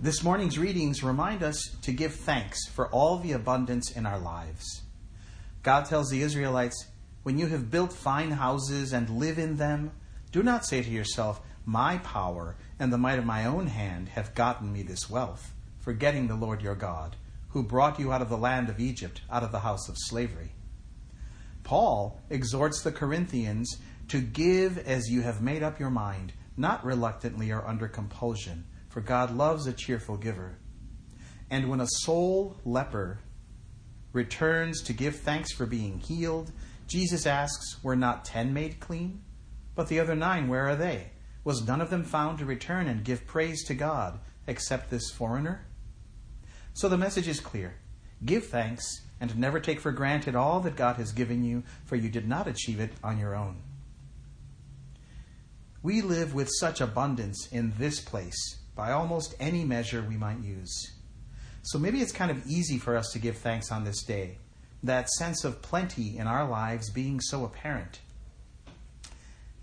This morning's readings remind us to give thanks for all the abundance in our lives. God tells the Israelites, When you have built fine houses and live in them, do not say to yourself, My power and the might of my own hand have gotten me this wealth, forgetting the Lord your God, who brought you out of the land of Egypt, out of the house of slavery. Paul exhorts the Corinthians to give as you have made up your mind, not reluctantly or under compulsion for God loves a cheerful giver. And when a sole leper returns to give thanks for being healed, Jesus asks, Were not ten made clean? But the other nine, where are they? Was none of them found to return and give praise to God, except this foreigner? So the message is clear give thanks and never take for granted all that God has given you, for you did not achieve it on your own. We live with such abundance in this place by almost any measure we might use. So maybe it's kind of easy for us to give thanks on this day, that sense of plenty in our lives being so apparent.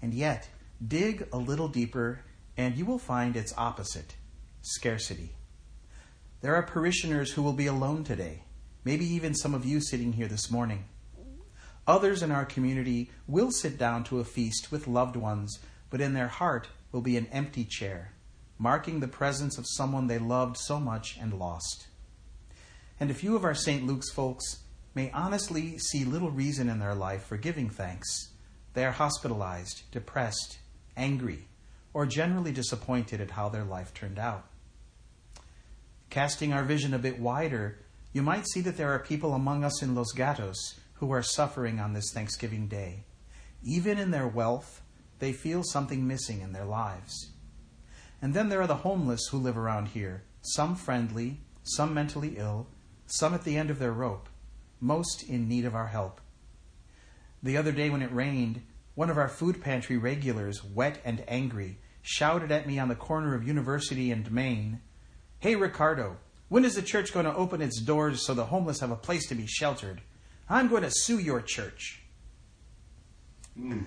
And yet, dig a little deeper and you will find its opposite scarcity. There are parishioners who will be alone today, maybe even some of you sitting here this morning. Others in our community will sit down to a feast with loved ones, but in their heart will be an empty chair marking the presence of someone they loved so much and lost. And a few of our St. Luke's folks may honestly see little reason in their life for giving thanks. They are hospitalized, depressed, angry, or generally disappointed at how their life turned out. Casting our vision a bit wider, you might see that there are people among us in Los Gatos who are suffering on this Thanksgiving Day. Even in their wealth, they feel something missing in their lives. And then there are the homeless who live around here, some friendly, some mentally ill, some at the end of their rope, most in need of our help. The other day when it rained, one of our food pantry regulars, wet and angry, shouted at me on the corner of University and Main, Hey, Ricardo, when is the church going to open its doors so the homeless have a place to be sheltered? I'm going to sue your church. Mm.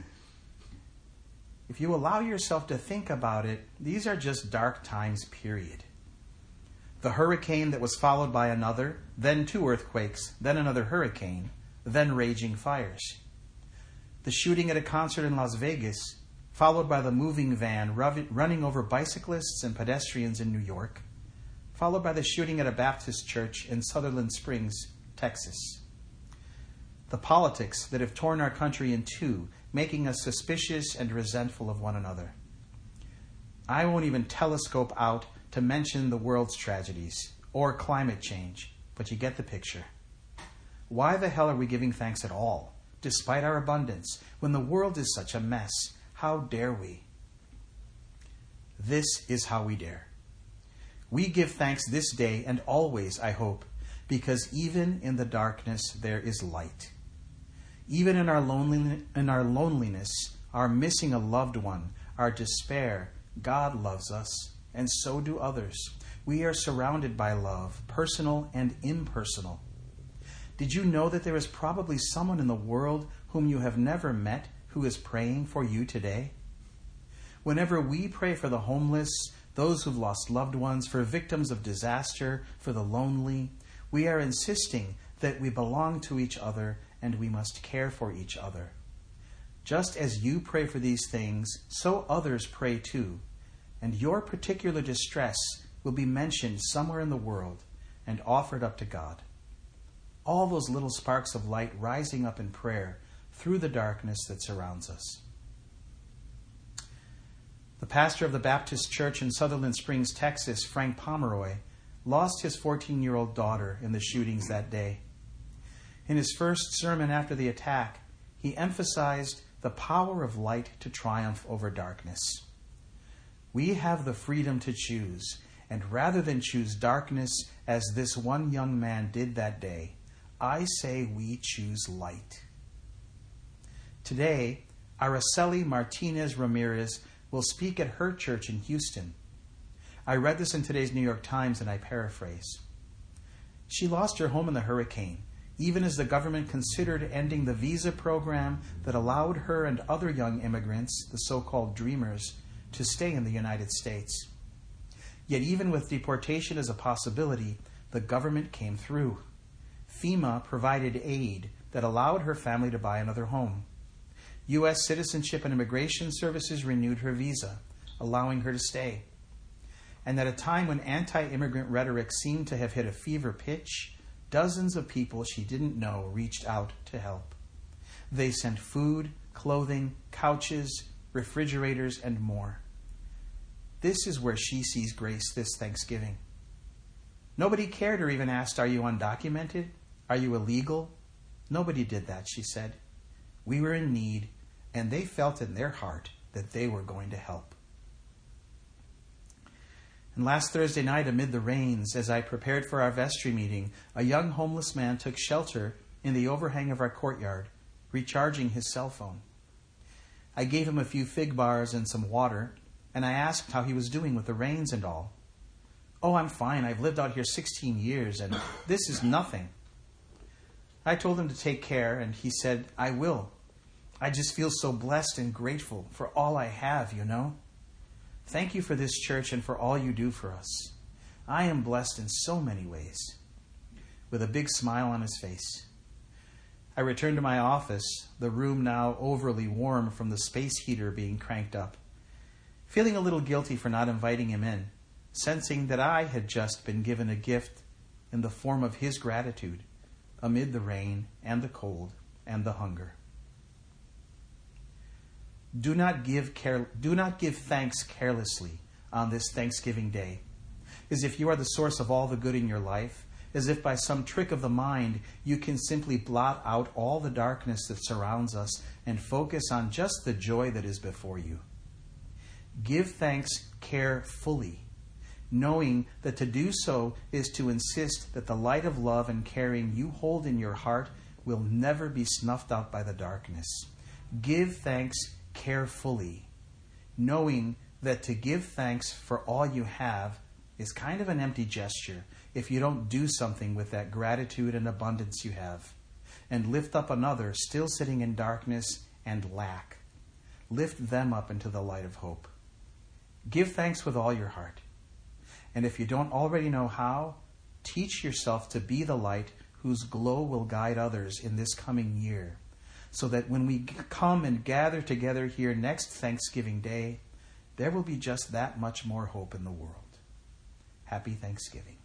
If you allow yourself to think about it, these are just dark times, period. The hurricane that was followed by another, then two earthquakes, then another hurricane, then raging fires. The shooting at a concert in Las Vegas, followed by the moving van running over bicyclists and pedestrians in New York, followed by the shooting at a Baptist church in Sutherland Springs, Texas. The politics that have torn our country in two making us suspicious and resentful of one another. I won't even telescope out to mention the world's tragedies or climate change, but you get the picture. Why the hell are we giving thanks at all, despite our abundance, when the world is such a mess? How dare we? This is how we dare. We give thanks this day and always, I hope, because even in the darkness there is light. Even in our, loneliness, in our loneliness, our missing a loved one, our despair, God loves us, and so do others. We are surrounded by love, personal and impersonal. Did you know that there is probably someone in the world whom you have never met who is praying for you today? Whenever we pray for the homeless, those who've lost loved ones, for victims of disaster, for the lonely, we are insisting that we belong to each other and we must care for each other. Just as you pray for these things, so others pray too, and your particular distress will be mentioned somewhere in the world and offered up to God. All those little sparks of light rising up in prayer through the darkness that surrounds us. The pastor of the Baptist Church in Sutherland Springs, Texas, Frank Pomeroy, lost his 14 year old daughter in the shootings that day. In his first sermon after the attack, he emphasized the power of light to triumph over darkness. We have the freedom to choose, and rather than choose darkness as this one young man did that day, I say we choose light. Today, Araceli Martinez Ramirez will speak at her church in Houston. I read this in today's New York Times and I paraphrase. She lost her home in the hurricane even as the government considered ending the visa program that allowed her and other young immigrants, the so called dreamers, to stay in the United States. Yet, even with deportation as a possibility, the government came through. FEMA provided aid that allowed her family to buy another home. U.S. Citizenship and Immigration Services renewed her visa, allowing her to stay. And at a time when anti immigrant rhetoric seemed to have hit a fever pitch, dozens of people she didn't know reached out to help. They sent food, clothing, couches, refrigerators, and more. This is where she sees grace this Thanksgiving. Nobody cared or even asked, Are you undocumented? Are you illegal? Nobody did that, she said. We were in need, and they felt in their heart that they were going to help. And last Thursday night, amid the rains, as I prepared for our vestry meeting, a young homeless man took shelter in the overhang of our courtyard, recharging his cell phone. I gave him a few fig bars and some water, and I asked how he was doing with the rains and all. Oh, I'm fine. I've lived out here 16 years, and this is nothing. I told him to take care, and he said, I will. I just feel so blessed and grateful for all I have, you know. Thank you for this church and for all you do for us. I am blessed in so many ways. With a big smile on his face. I returned to my office, the room now overly warm from the space heater being cranked up, feeling a little guilty for not inviting him in, sensing that I had just been given a gift in the form of his gratitude amid the rain and the cold and the hunger. Do not give care, do not give thanks carelessly on this Thanksgiving day, as if you are the source of all the good in your life, as if by some trick of the mind you can simply blot out all the darkness that surrounds us and focus on just the joy that is before you. Give thanks carefully knowing that to do so is to insist that the light of love and caring you hold in your heart will never be snuffed out by the darkness. Give thanks carefully, knowing that to give thanks for all you have is kind of an empty gesture if you don't do something with that gratitude and abundance you have, and lift up another still sitting in darkness and lack. Lift them up into the light of hope. Give thanks with all your heart. And if you don't already know how, teach yourself to be the light whose glow will guide others in this coming year, so that when we come and gather together here next Thanksgiving Day, there will be just that much more hope in the world. Happy Thanksgiving.